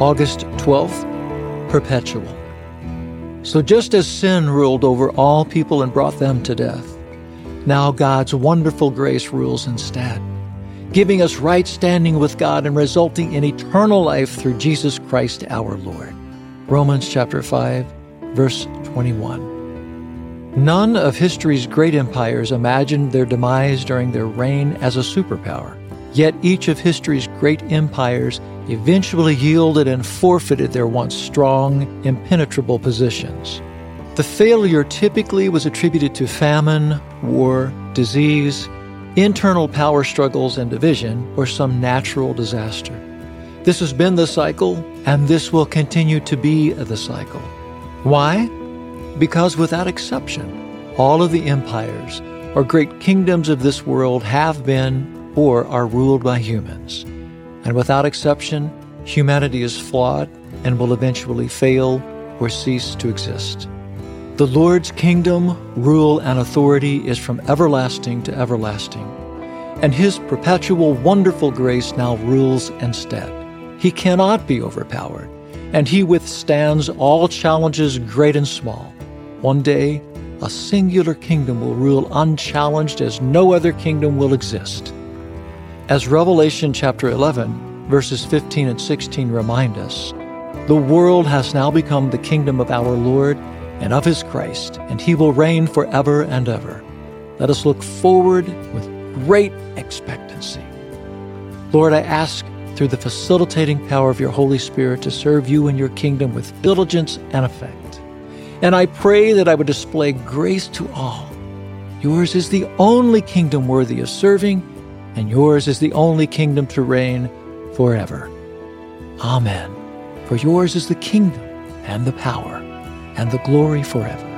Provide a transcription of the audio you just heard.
August 12th, perpetual. So just as sin ruled over all people and brought them to death, now God's wonderful grace rules instead, giving us right standing with God and resulting in eternal life through Jesus Christ our Lord. Romans chapter 5, verse 21. None of history's great empires imagined their demise during their reign as a superpower. Yet each of history's great empires eventually yielded and forfeited their once strong, impenetrable positions. The failure typically was attributed to famine, war, disease, internal power struggles and division, or some natural disaster. This has been the cycle, and this will continue to be the cycle. Why? Because without exception, all of the empires or great kingdoms of this world have been or are ruled by humans. And without exception, humanity is flawed and will eventually fail or cease to exist. The Lord's kingdom, rule, and authority is from everlasting to everlasting, and His perpetual wonderful grace now rules instead. He cannot be overpowered, and He withstands all challenges, great and small. One day, a singular kingdom will rule unchallenged as no other kingdom will exist. As Revelation chapter 11, verses 15 and 16 remind us, the world has now become the kingdom of our Lord and of his Christ, and he will reign forever and ever. Let us look forward with great expectancy. Lord, I ask through the facilitating power of your Holy Spirit to serve you and your kingdom with diligence and effect. And I pray that I would display grace to all. Yours is the only kingdom worthy of serving, and yours is the only kingdom to reign forever. Amen. For yours is the kingdom and the power and the glory forever.